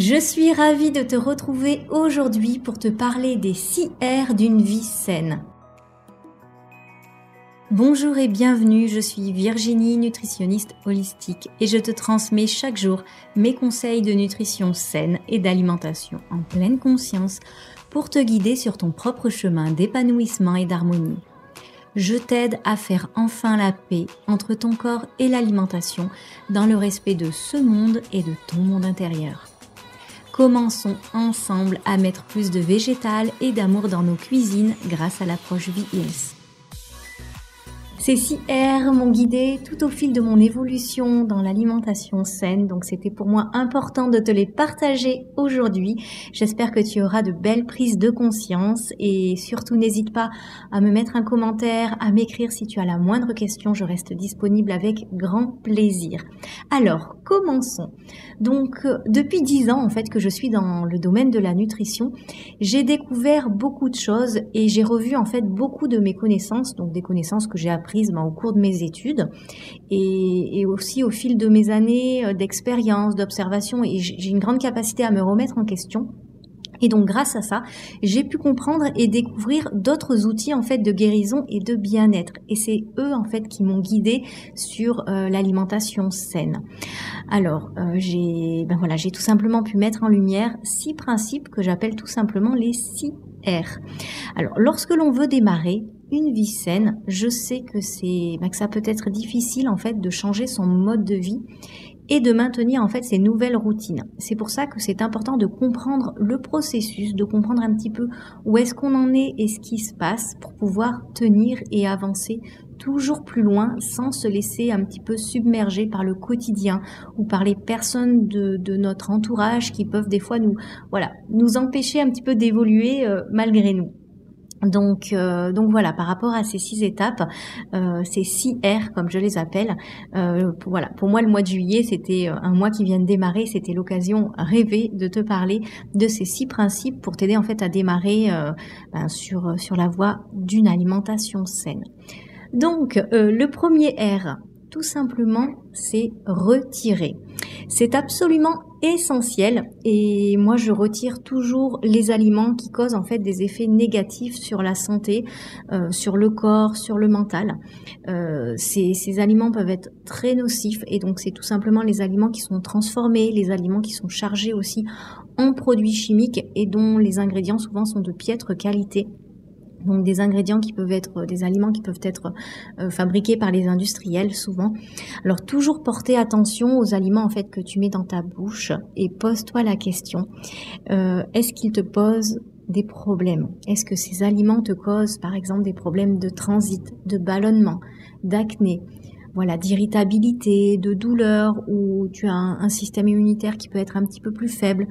Je suis ravie de te retrouver aujourd'hui pour te parler des 6 R d'une vie saine. Bonjour et bienvenue, je suis Virginie, nutritionniste holistique et je te transmets chaque jour mes conseils de nutrition saine et d'alimentation en pleine conscience pour te guider sur ton propre chemin d'épanouissement et d'harmonie. Je t'aide à faire enfin la paix entre ton corps et l'alimentation dans le respect de ce monde et de ton monde intérieur. Commençons ensemble à mettre plus de végétal et d'amour dans nos cuisines grâce à l'approche VIS. Ces six R m'ont guidé tout au fil de mon évolution dans l'alimentation saine, donc c'était pour moi important de te les partager aujourd'hui. J'espère que tu auras de belles prises de conscience et surtout n'hésite pas à me mettre un commentaire, à m'écrire si tu as la moindre question, je reste disponible avec grand plaisir. Alors, commençons. Donc, euh, depuis dix ans en fait que je suis dans le domaine de la nutrition, j'ai découvert beaucoup de choses et j'ai revu en fait beaucoup de mes connaissances, donc des connaissances que j'ai apprises au cours de mes études et, aussi au fil de mes années euh, d'expérience, d'observation. Et j'ai une grande capacité à me remettre en question. Et donc grâce à ça, j'ai pu comprendre et découvrir d'autres outils en fait de guérison et de bien-être. Et c'est eux en fait qui m'ont guidé sur euh, l'alimentation saine. Alors euh, j'ai ben voilà j'ai tout simplement pu mettre en lumière six principes que j'appelle tout simplement les six R. Alors lorsque l'on veut démarrer, une vie saine, je sais que c'est bah, que ça peut être difficile en fait de changer son mode de vie et de maintenir en fait ces nouvelles routines. C'est pour ça que c'est important de comprendre le processus, de comprendre un petit peu où est-ce qu'on en est et ce qui se passe pour pouvoir tenir et avancer toujours plus loin sans se laisser un petit peu submerger par le quotidien ou par les personnes de, notre entourage qui peuvent des fois nous voilà nous empêcher un petit peu d'évoluer euh, malgré nous. Donc, euh, donc voilà, par rapport à ces six étapes, euh, ces six R comme je les appelle, euh, pour, voilà, pour moi le mois de juillet c'était un mois qui vient de démarrer, c'était l'occasion rêvée de te parler de ces six principes pour t'aider en fait à démarrer ben, sur sur la voie d'une alimentation saine. Donc le premier R, tout simplement, c'est retirer. C'est absolument essentiel et moi je retire toujours les aliments qui causent en fait des effets négatifs sur la santé, euh, sur le corps, sur le mental. Euh, ces, ces, aliments peuvent être très nocifs et donc c'est tout simplement les aliments qui sont transformés, les aliments qui sont chargés aussi en produits chimiques et dont les ingrédients souvent sont de piètre qualité. Donc des ingrédients qui peuvent être, des aliments qui peuvent être euh, fabriqués par les industriels souvent. Alors toujours porter attention aux aliments en fait que tu mets dans ta bouche et pose-toi la question euh, est-ce qu'ils te posent des problèmes? Est-ce que ces aliments te causent par exemple des problèmes de transit, de ballonnement, d'acné voilà, d'irritabilité, de douleur, ou tu as un système immunitaire qui peut être un petit peu plus faible,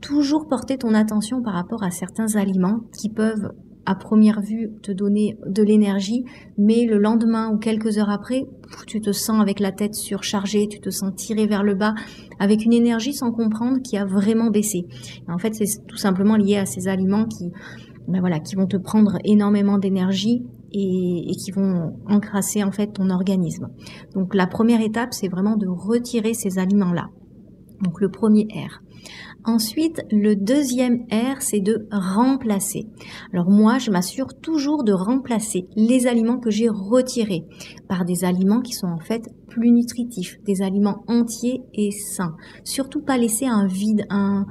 toujours porter ton attention par rapport à certains aliments qui peuvent à première vue te donner de l'énergie, mais le lendemain ou quelques heures après, tu te sens avec la tête surchargée, tu te sens tiré vers le bas, avec une énergie sans comprendre qui a vraiment baissé. en fait, c'est tout simplement lié à ces aliments qui, ben voilà, qui vont te prendre énormément d'énergie et, et, qui vont encrasser en fait ton organisme. Donc la première étape, c'est vraiment de retirer ces aliments-là. Donc le premier R. Ensuite, le deuxième R, c'est de remplacer. Alors moi, je m'assure toujours de remplacer les aliments que j'ai retirés par des aliments qui sont en fait plus nutritifs, des aliments entiers et sains. Surtout pas laisser un vide, un,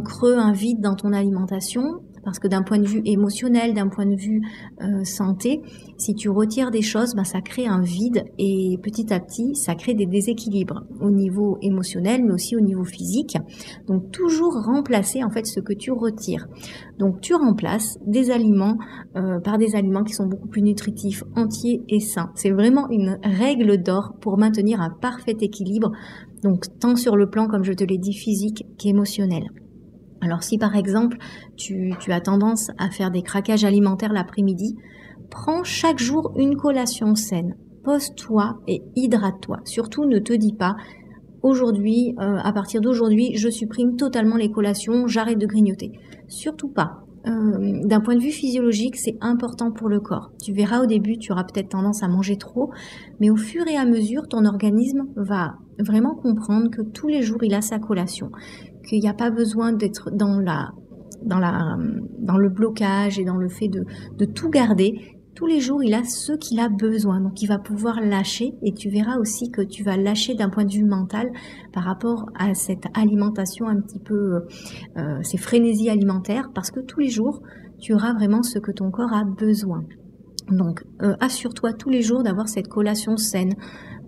creux, un vide dans ton alimentation parce que d'un point de vue émotionnel, d'un point de vue euh, santé, si tu retires des choses, ben, ça crée un vide et petit à petit, ça crée des déséquilibres au niveau émotionnel, mais aussi au niveau physique. Donc toujours remplacer en fait ce que tu retires. Donc tu remplaces des aliments euh, par des aliments qui sont beaucoup plus nutritifs, entiers et sains. C'est vraiment une règle d'or pour maintenir un parfait équilibre, donc tant sur le plan, comme je te l'ai dit, physique qu'émotionnel. Alors si par exemple tu, as tendance à faire des craquages alimentaires l'après-midi, prends chaque jour une collation saine. Pose-toi et hydrate-toi. Surtout ne te dis pas aujourd'hui, euh, à partir d'aujourd'hui, je supprime totalement les collations, j'arrête de grignoter. Surtout pas. Euh, d'un point de vue physiologique, c'est important pour le corps. Tu verras au début, tu auras peut-être tendance à manger trop, mais au fur et à mesure, ton organisme va vraiment comprendre que tous les jours, il a sa collation qu'il n'y a pas besoin d'être dans la dans le blocage et dans le fait de, tout garder tous les jours, il a ce qu'il a besoin. Donc, il va pouvoir lâcher et tu verras aussi que tu vas lâcher d'un point de vue mental par rapport à cette alimentation un petit peu, euh, ces frénésies alimentaires parce que tous les jours, tu auras vraiment ce que ton corps a besoin. Donc, euh, assure-toi tous les jours d'avoir cette collation saine.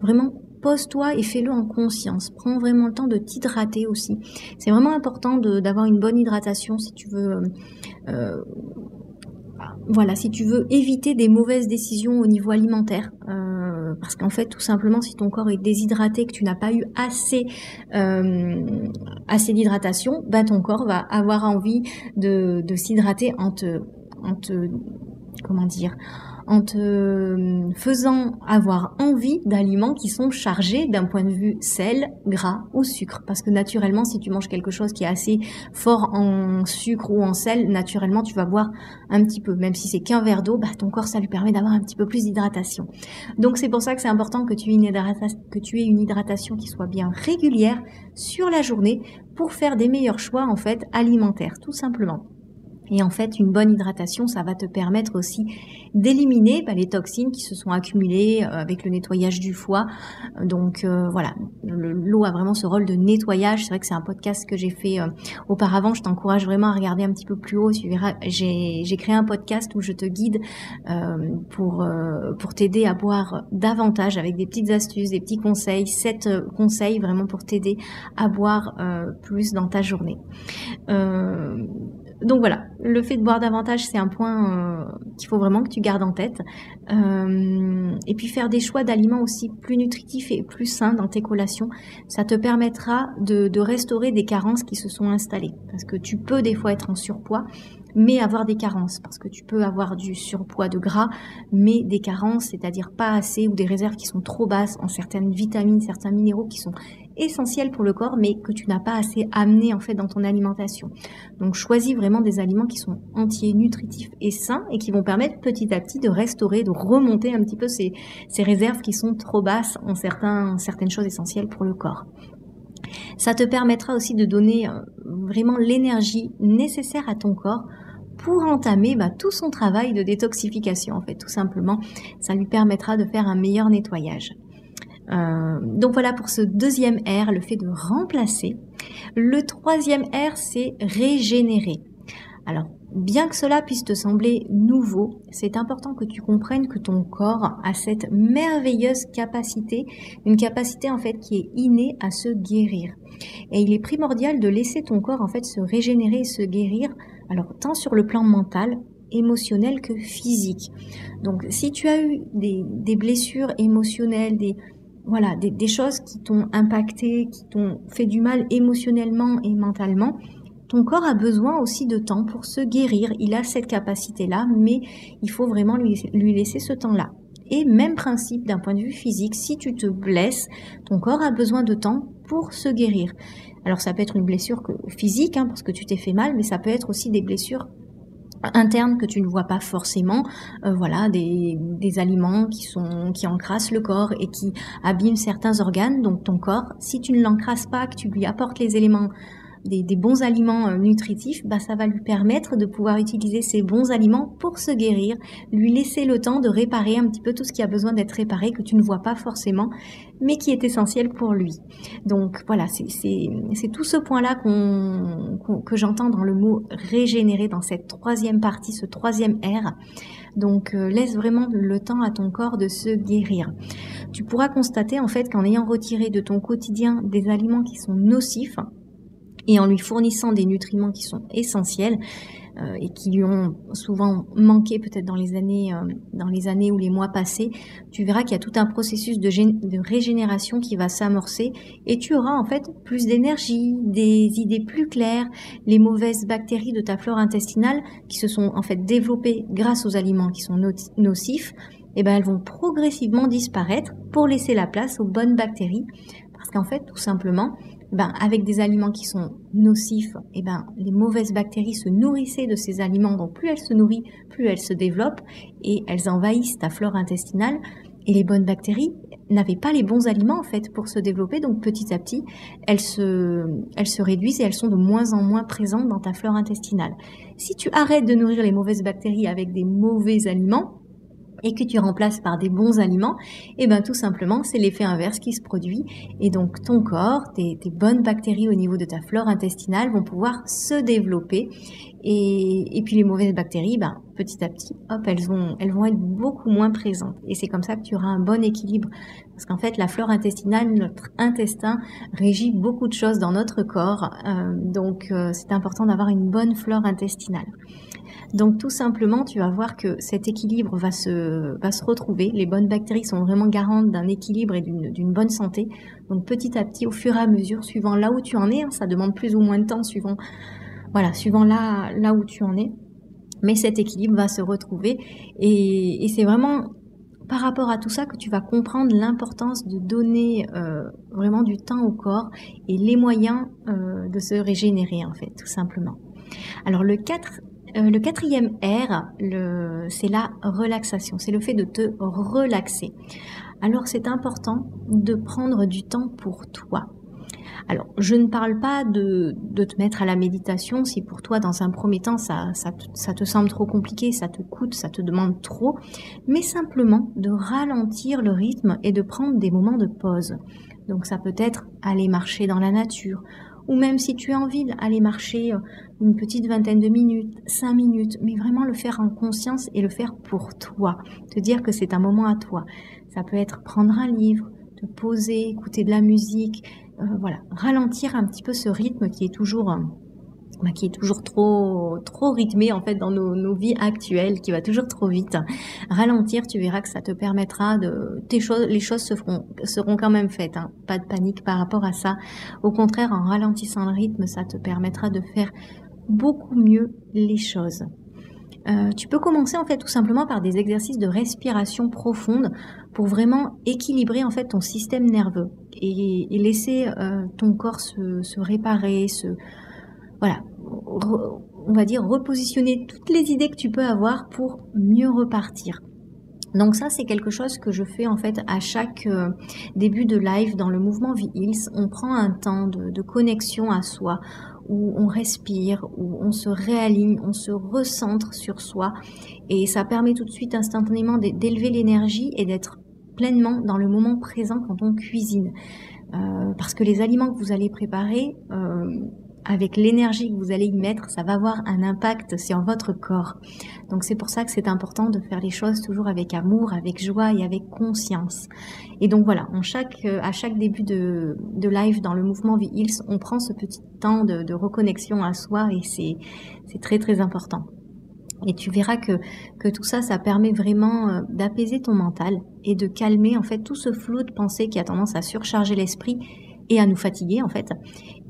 Vraiment, pose-toi et fais-le en conscience. Prends vraiment le temps de t'hydrater aussi. C'est vraiment important d'avoir une bonne hydratation si tu veux euh, voilà, si tu veux éviter des mauvaises décisions au niveau alimentaire, euh, parce qu'en fait, tout simplement, si ton corps est déshydraté, que tu n'as pas eu assez, euh, d'hydratation, bah, ton corps va avoir envie de, s'hydrater en te, en te, comment dire, en te euh, faisant avoir envie d'aliments qui sont chargés d'un point de vue sel, gras ou sucre. Parce que naturellement, si tu manges quelque chose qui est assez fort en sucre ou en sel, naturellement, tu vas boire un petit peu. Même si c'est qu'un verre d'eau, bah, ton corps, ça lui permet d'avoir un petit peu plus d'hydratation. Donc c'est pour ça que c'est important que tu, aies une que tu aies une hydratation qui soit bien régulière sur la journée pour faire des meilleurs choix en fait alimentaires, tout simplement. Et en fait, une bonne hydratation, ça va te permettre aussi d'éliminer bah, les toxines qui se sont accumulées euh, avec le nettoyage du foie. Donc euh, voilà, l'eau a vraiment ce rôle de nettoyage. C'est vrai que c'est un podcast que j'ai fait euh, auparavant. Je t'encourage vraiment à regarder un petit peu plus haut. Tu verras, j'ai créé un podcast où je te guide pour pour t'aider à boire davantage avec des petites astuces, des petits conseils, sept conseils vraiment pour t'aider à boire plus dans ta journée donc voilà, le fait de boire davantage, c'est un point euh, qu'il faut vraiment que tu gardes en tête. Euh, et puis faire des choix d'aliments aussi plus nutritifs et plus sains dans tes collations, ça te permettra de, de restaurer des carences qui se sont installées. Parce que tu peux des fois être en surpoids mais avoir des carences, parce que tu peux avoir du surpoids de gras, mais des carences, c'est-à-dire pas assez ou des réserves qui sont trop basses en certaines vitamines, certains minéraux qui sont essentiels pour le corps, mais que tu n'as pas assez amené en fait dans ton alimentation. Donc choisis vraiment des aliments qui sont entiers, nutritifs et sains et qui vont permettre petit à petit de restaurer, de remonter un petit peu ces, réserves qui sont trop basses en certaines choses essentielles pour le corps. Ça te permettra aussi de donner euh, vraiment l'énergie nécessaire à ton corps pour entamer bah, tout son travail de détoxification en fait tout simplement ça lui permettra de faire un meilleur nettoyage euh, donc voilà pour ce deuxième R le fait de remplacer le troisième R c'est régénérer alors Bien que cela puisse te sembler nouveau, c'est important que tu comprennes que ton corps a cette merveilleuse capacité, une capacité en fait qui est innée à se guérir. Et il est primordial de laisser ton corps en fait se régénérer et se guérir, alors tant sur le plan mental, émotionnel que physique. Donc si tu as eu des, blessures émotionnelles, des, voilà, des choses qui t'ont impacté, qui t'ont fait du mal émotionnellement et mentalement, ton corps a besoin aussi de temps pour se guérir. Il a cette capacité-là, mais il faut vraiment lui, laisser ce temps-là. Et même principe d'un point de vue physique, si tu te blesses, ton corps a besoin de temps pour se guérir. Alors ça peut être une blessure physique, hein, parce que tu t'es fait mal, mais ça peut être aussi des blessures internes que tu ne vois pas forcément, euh, voilà, des, des, aliments qui sont qui encrassent le corps et qui abîment certains organes. Donc ton corps, si tu ne l'encrasses pas, que tu lui apportes les éléments des, bons aliments euh, nutritifs, bah, ça va lui permettre de pouvoir utiliser ces bons aliments pour se guérir, lui laisser le temps de réparer un petit peu tout ce qui a besoin d'être réparé, que tu ne vois pas forcément, mais qui est essentiel pour lui. Donc voilà, c'est tout ce point-là que j'entends dans le mot régénérer, dans cette troisième partie, ce troisième R. Donc euh, laisse vraiment le temps à ton corps de se guérir. Tu pourras constater en fait qu'en ayant retiré de ton quotidien des aliments qui sont nocifs, et en lui fournissant des nutriments qui sont essentiels euh, et qui lui ont souvent manqué peut-être dans les années euh, dans les années ou les mois passés, tu verras qu'il y a tout un processus de, régénération qui va s'amorcer et tu auras en fait plus d'énergie, des idées plus claires, les mauvaises bactéries de ta flore intestinale qui se sont en fait développées grâce aux aliments qui sont nocifs, et eh ben elles vont progressivement disparaître pour laisser la place aux bonnes bactéries. Parce qu'en fait tout simplement ben, avec des aliments qui sont nocifs, et eh ben, les mauvaises bactéries se nourrissaient de ces aliments. Donc plus elles se nourrissent, plus elles se développent et elles envahissent ta flore intestinale. Et les bonnes bactéries, n'avaient pas les bons aliments en fait pour se développer. Donc petit à petit, elles se, elles se réduisent et elles sont de moins en moins présentes dans ta flore intestinale. Si tu arrêtes de nourrir les mauvaises bactéries avec des mauvais aliments, et que tu remplaces par des bons aliments, et eh ben tout simplement c'est l'effet inverse qui se produit. Et donc ton corps, tes, bonnes bactéries au niveau de ta flore intestinale vont pouvoir se développer. Et, puis les mauvaises bactéries, ben, petit à petit, hop, elles vont, elles vont être beaucoup moins présentes. Et c'est comme ça que tu auras un bon équilibre. Parce qu'en fait la flore intestinale, notre intestin régit beaucoup de choses dans notre corps, euh, donc euh, c'est important d'avoir une bonne flore intestinale. Donc tout simplement, tu vas voir que cet équilibre va se, va se retrouver. Les bonnes bactéries sont vraiment garantes d'un équilibre et d'une bonne santé. Donc petit à petit, au fur et à mesure, suivant là où tu en es, hein, ça demande plus ou moins de temps suivant, voilà, suivant là, là où tu en es. Mais cet équilibre va se retrouver et, c'est vraiment par rapport à tout ça que tu vas comprendre l'importance de donner euh, vraiment du temps au corps et les moyens euh, de se régénérer en fait, tout simplement. Alors le 4 euh, le quatrième R, c'est la relaxation, c'est le fait de te relaxer. Alors c'est important de prendre du temps pour toi. Alors, je ne parle pas de, te mettre à la méditation si pour toi, dans un premier temps, ça, ça, te semble trop compliqué, ça te coûte, ça te demande trop, mais simplement de ralentir le rythme et de prendre des moments de pause. Donc ça peut être aller marcher dans la nature, ou même si tu as envie d'aller marcher euh, une petite vingtaine de minutes, cinq minutes, mais vraiment le faire en conscience et le faire pour toi, te dire que c'est un moment à toi. Ça peut être prendre un livre, te poser, écouter de la musique, euh, voilà, ralentir un petit peu ce rythme qui est toujours... Euh, bah, qui est toujours trop trop rythmé en fait dans nos, vies actuelles, qui va toujours trop vite. Ralentir, tu verras que ça te permettra de tes choses, les choses seront quand même faites. Hein. Pas de panique par rapport à ça. Au contraire, en ralentissant le rythme, ça te permettra de faire beaucoup mieux les choses. Euh, tu peux commencer en fait tout simplement par des exercices de respiration profonde pour vraiment équilibrer en fait ton système nerveux et, laisser euh, ton corps se, se réparer, se voilà, on va dire, repositionner toutes les idées que tu peux avoir pour mieux repartir. Donc ça, c'est quelque chose que je fais en fait à chaque euh, début de live dans le mouvement V-Hills. On prend un temps de, connexion à soi, où on respire, où on se réaligne, on se recentre sur soi. Et ça permet tout de suite instantanément d'élever l'énergie et d'être pleinement dans le moment présent quand on cuisine. Euh, parce que les aliments que vous allez préparer, euh, avec l'énergie que vous allez y mettre, ça va avoir un impact sur votre corps. Donc c'est pour ça que c'est important de faire les choses toujours avec amour, avec joie et avec conscience. Et donc voilà, euh, à chaque début de, live dans le mouvement V-Hills, on prend ce petit temps de, reconnexion à soi et c'est très très important. Et tu verras que, que tout ça, ça permet vraiment euh, d'apaiser ton mental et de calmer en fait tout ce flot de pensée qui a tendance à surcharger l'esprit et à nous fatiguer en fait.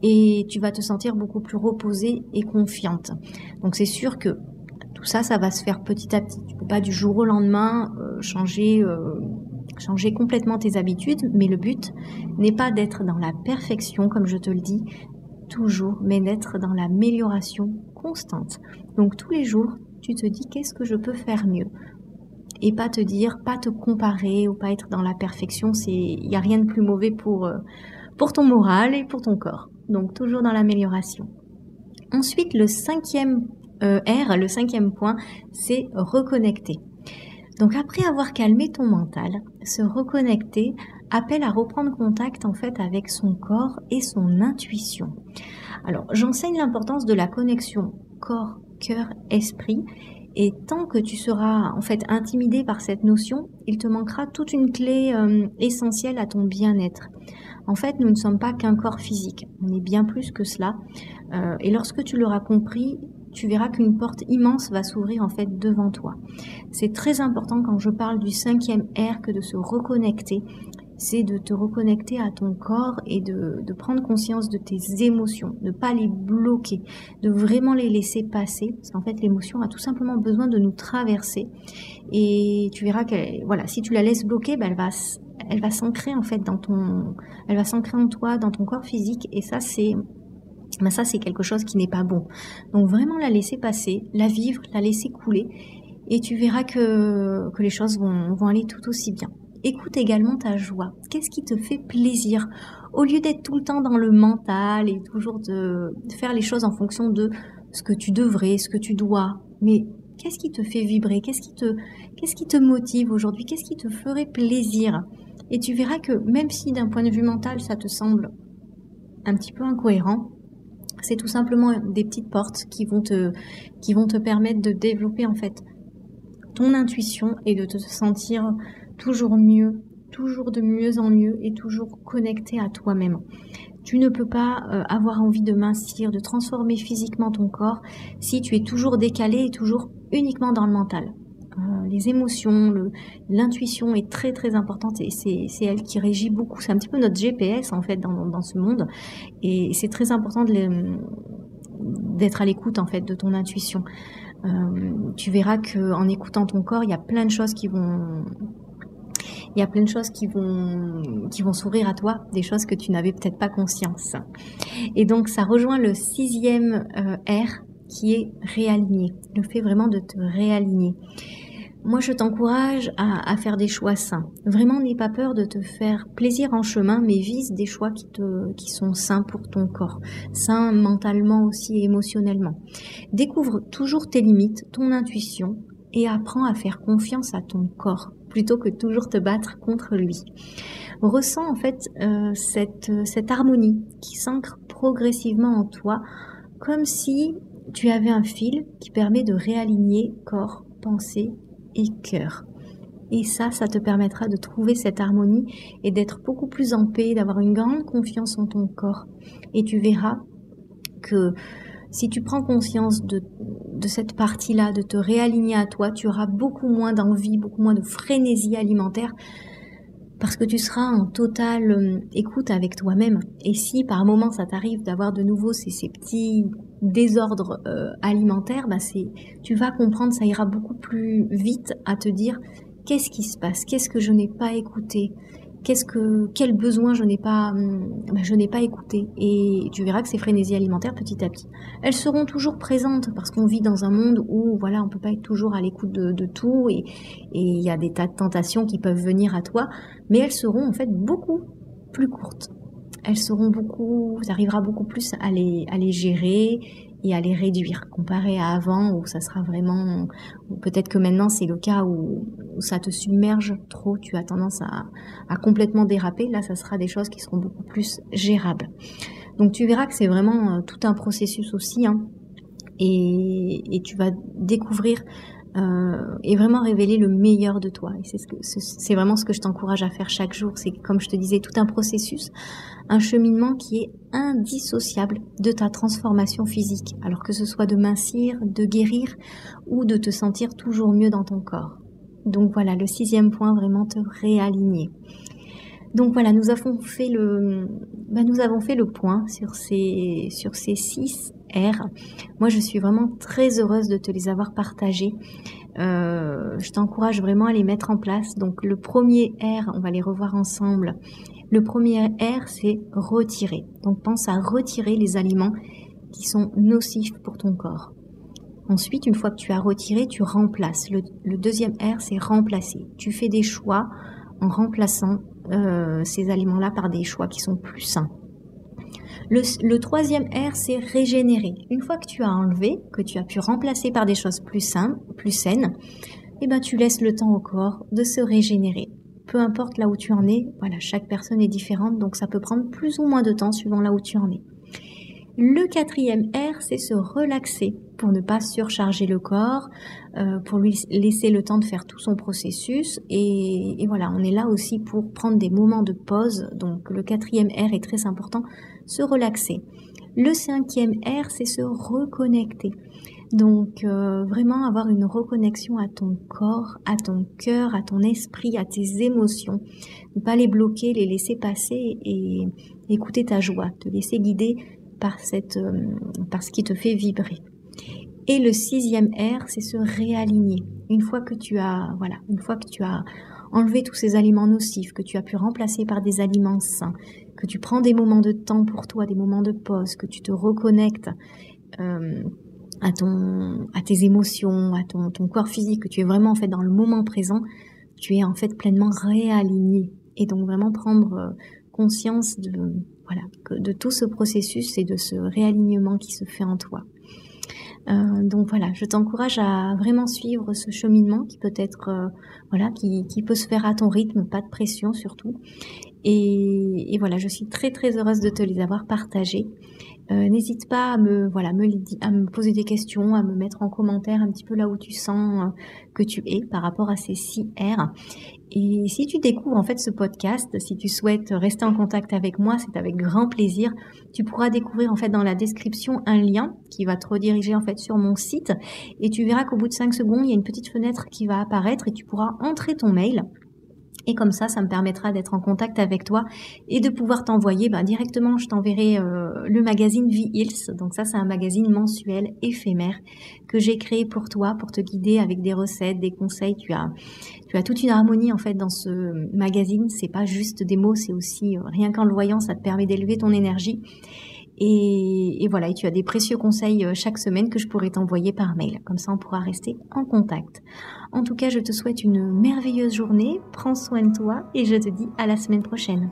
Et tu vas te sentir beaucoup plus reposée et confiante. Donc c'est sûr que tout ça, ça va se faire petit à petit. Tu peux pas du jour au lendemain euh, changer, euh, changer complètement tes habitudes, mais le but n'est pas d'être dans la perfection, comme je te le dis toujours, mais d'être dans l'amélioration constante. Donc tous les jours, tu te dis qu'est-ce que je peux faire mieux? Et pas te dire, pas te comparer ou pas être dans la perfection. C'est, il n'y a rien de plus mauvais euh, pour ton moral et pour ton corps. Donc toujours dans l'amélioration. Ensuite, le cinquième euh, R, le cinquième point, c'est reconnecter. Donc après avoir calmé ton mental, se reconnecter appelle à reprendre contact en fait avec son corps et son intuition. Alors j'enseigne l'importance de la connexion corps, cœur, esprit et tant que tu seras en fait intimidé par cette notion, il te manquera toute une clé euh, essentielle à ton bien-être. En fait, nous ne sommes pas qu'un corps physique, on est bien plus que cela. Euh, et lorsque tu l'auras compris, tu verras qu'une porte immense va s'ouvrir en fait devant toi. C'est très important quand je parle du cinquième R que de se reconnecter. C'est de te reconnecter à ton corps et de, prendre conscience de tes émotions, de ne pas les bloquer, de vraiment les laisser passer. Parce qu'en fait, l'émotion a tout simplement besoin de nous traverser. Et tu verras que, voilà, si tu la laisses bloquer, elle va elle va s'ancrer en fait dans ton, elle va s'ancrer en toi, dans ton corps physique, et ça c'est, ben ça c'est quelque chose qui n'est pas bon. Donc vraiment la laisser passer, la vivre, la laisser couler, et tu verras que, que les choses vont, vont aller tout aussi bien. Écoute également ta joie. Qu'est-ce qui te fait plaisir? Au lieu d'être tout le temps dans le mental et toujours de faire les choses en fonction de ce que tu devrais, ce que tu dois, mais qu'est-ce qui te fait vibrer? Qu'est-ce qui te, motive aujourd'hui? Qu'est-ce qui te ferait plaisir? Et tu verras que même si d'un point de vue mental, ça te semble un petit peu incohérent, c'est tout simplement des petites portes qui vont te permettre de développer en fait ton intuition et de te sentir toujours mieux, toujours de mieux en mieux et toujours connecté à toi-même. Tu ne peux pas euh, avoir envie de mincir, de transformer physiquement ton corps si tu es toujours décalé et toujours uniquement dans le mental. Euh, les émotions, l'intuition est très très importante et c'est elle qui régit beaucoup. C'est un petit peu notre GPS en fait dans, ce monde et c'est très important d'être à l'écoute en fait de ton intuition. Euh, tu verras que en écoutant ton corps, il y a plein de choses qui vont il y a plein de choses qui vont, qui vont s'ouvrir à toi, des choses que tu n'avais peut-être pas conscience. Et donc, ça rejoint le sixième euh, R qui est réaligner, le fait vraiment de te réaligner. Moi, je t'encourage à, faire des choix sains. Vraiment, n'aie pas peur de te faire plaisir en chemin, mais vise des choix qui, te, qui sont sains pour ton corps, sains mentalement aussi et émotionnellement. Découvre toujours tes limites, ton intuition, et apprends à faire confiance à ton corps plutôt que toujours te battre contre lui. Ressens en fait euh, cette, cette harmonie qui s'ancre progressivement en toi, comme si tu avais un fil qui permet de réaligner corps, pensée et cœur. Et ça, ça te permettra de trouver cette harmonie et d'être beaucoup plus en paix, d'avoir une grande confiance en ton corps. Et tu verras que si tu prends conscience de, de cette partie-là, de te réaligner à toi, tu auras beaucoup moins d'envie, beaucoup moins de frénésie alimentaire parce que tu seras en totale euh, écoute avec toi-même. Et si par moment ça t'arrive d'avoir de nouveau ces, ces petits désordres euh, alimentaires, bah tu vas comprendre, ça ira beaucoup plus vite à te dire qu'est-ce qui se passe, qu'est-ce que je n'ai pas écouté, que quel besoin je n'ai pas hum, je n'ai pas écouté. Et tu verras que ces frénésies alimentaires petit à petit elles seront toujours présentes parce qu'on vit dans un monde où voilà on peut pas être toujours à l'écoute de, tout et il y a des tas de tentations qui peuvent venir à toi mais elles seront en fait beaucoup plus courtes. Elles seront beaucoup, ça arrivera beaucoup plus à les, à les gérer et à les réduire comparé à avant où ça sera vraiment peut-être que maintenant c'est le cas où, ça te submerge trop tu as tendance à, à, complètement déraper. Là ça sera des choses qui seront beaucoup plus gérables. Donc tu verras que c'est vraiment euh, tout un processus aussi hein, et, et, tu vas découvrir euh, et vraiment révéler le meilleur de toi. Et c'est ce que, c'est vraiment ce que je t'encourage à faire chaque jour. C'est comme je te disais, tout un processus, un cheminement qui est indissociable de ta transformation physique. Alors que ce soit de mincir, de guérir ou de te sentir toujours mieux dans ton corps. Donc voilà, le sixième point, vraiment te réaligner. Donc voilà, nous avons fait le, bah, nous avons fait le point sur ces, sur ces six R. Moi, je suis vraiment très heureuse de te les avoir partagés. Euh, je t'encourage vraiment à les mettre en place. Donc le premier R, on va les revoir ensemble. Le premier R, c'est retirer. Donc pense à retirer les aliments qui sont nocifs pour ton corps. Ensuite, une fois que tu as retiré, tu remplaces. Le, deuxième R, c'est remplacer. Tu fais des choix en remplaçant euh, ces aliments-là par des choix qui sont plus sains. Le, troisième R, c'est régénérer. Une fois que tu as enlevé, que tu as pu remplacer par des choses plus saines, plus saines, eh ben, tu laisses le temps au corps de se régénérer. Peu importe là où tu en es, voilà, chaque personne est différente, donc ça peut prendre plus ou moins de temps suivant là où tu en es. Le quatrième R, c'est se relaxer pour ne pas surcharger le corps, euh, pour lui laisser le temps de faire tout son processus. Et, voilà, on est là aussi pour prendre des moments de pause. Donc le quatrième R est très important, se relaxer. Le cinquième R, c'est se reconnecter. Donc euh, vraiment avoir une reconnexion à ton corps, à ton cœur, à ton esprit, à tes émotions. Ne pas les bloquer, les laisser passer et écouter ta joie, te laisser guider par, cette, euh, ce qui te fait vibrer. Et le sixième R, c'est se réaligner. Une fois que tu as, voilà, une fois que tu as enlevé tous ces aliments nocifs, que tu as pu remplacer par des aliments sains, que tu prends des moments de temps pour toi, des moments de pause, que tu te reconnectes euh, à, ton, à tes émotions, à ton, ton corps physique, que tu es vraiment en fait dans le moment présent, tu es en fait pleinement réaligné. Et donc vraiment prendre euh, conscience de, de tout ce processus et de ce réalignement qui se fait en toi. Euh, donc voilà, je t'encourage à vraiment suivre ce cheminement qui peut être, euh, voilà, qui, qui, peut se faire à ton rythme, pas de pression surtout. Et, et, voilà, je suis très très heureuse de te les avoir partagés. Euh, n'hésite pas à me, voilà, à me poser des questions, à me mettre en commentaire un petit peu là où tu sens euh, que tu es par rapport à ces 6 R. Et si tu découvres en fait ce podcast, si tu souhaites rester en contact avec moi, c'est avec grand plaisir. Tu pourras découvrir en fait dans la description un lien qui va te rediriger en fait sur mon site et tu verras qu'au bout de 5 secondes, il y a une petite fenêtre qui va apparaître et tu pourras entrer ton mail. Comme ça, ça me permettra d'être en contact avec toi et de pouvoir t'envoyer ben, directement, je t'enverrai euh, le magazine V-Hills. Donc ça, c'est un magazine mensuel éphémère que j'ai créé pour toi, pour te guider avec des recettes, des conseils. Tu as, tu as toute une harmonie en fait dans ce magazine. C'est pas juste des mots, c'est aussi euh, rien qu'en le voyant, ça te permet d'élever ton énergie. Et, voilà, et tu as des précieux conseils euh, chaque semaine que je pourrais t'envoyer par mail. Comme ça, on pourra rester en contact. En tout cas, je te souhaite une merveilleuse journée, prends soin de toi et je te dis à la semaine prochaine.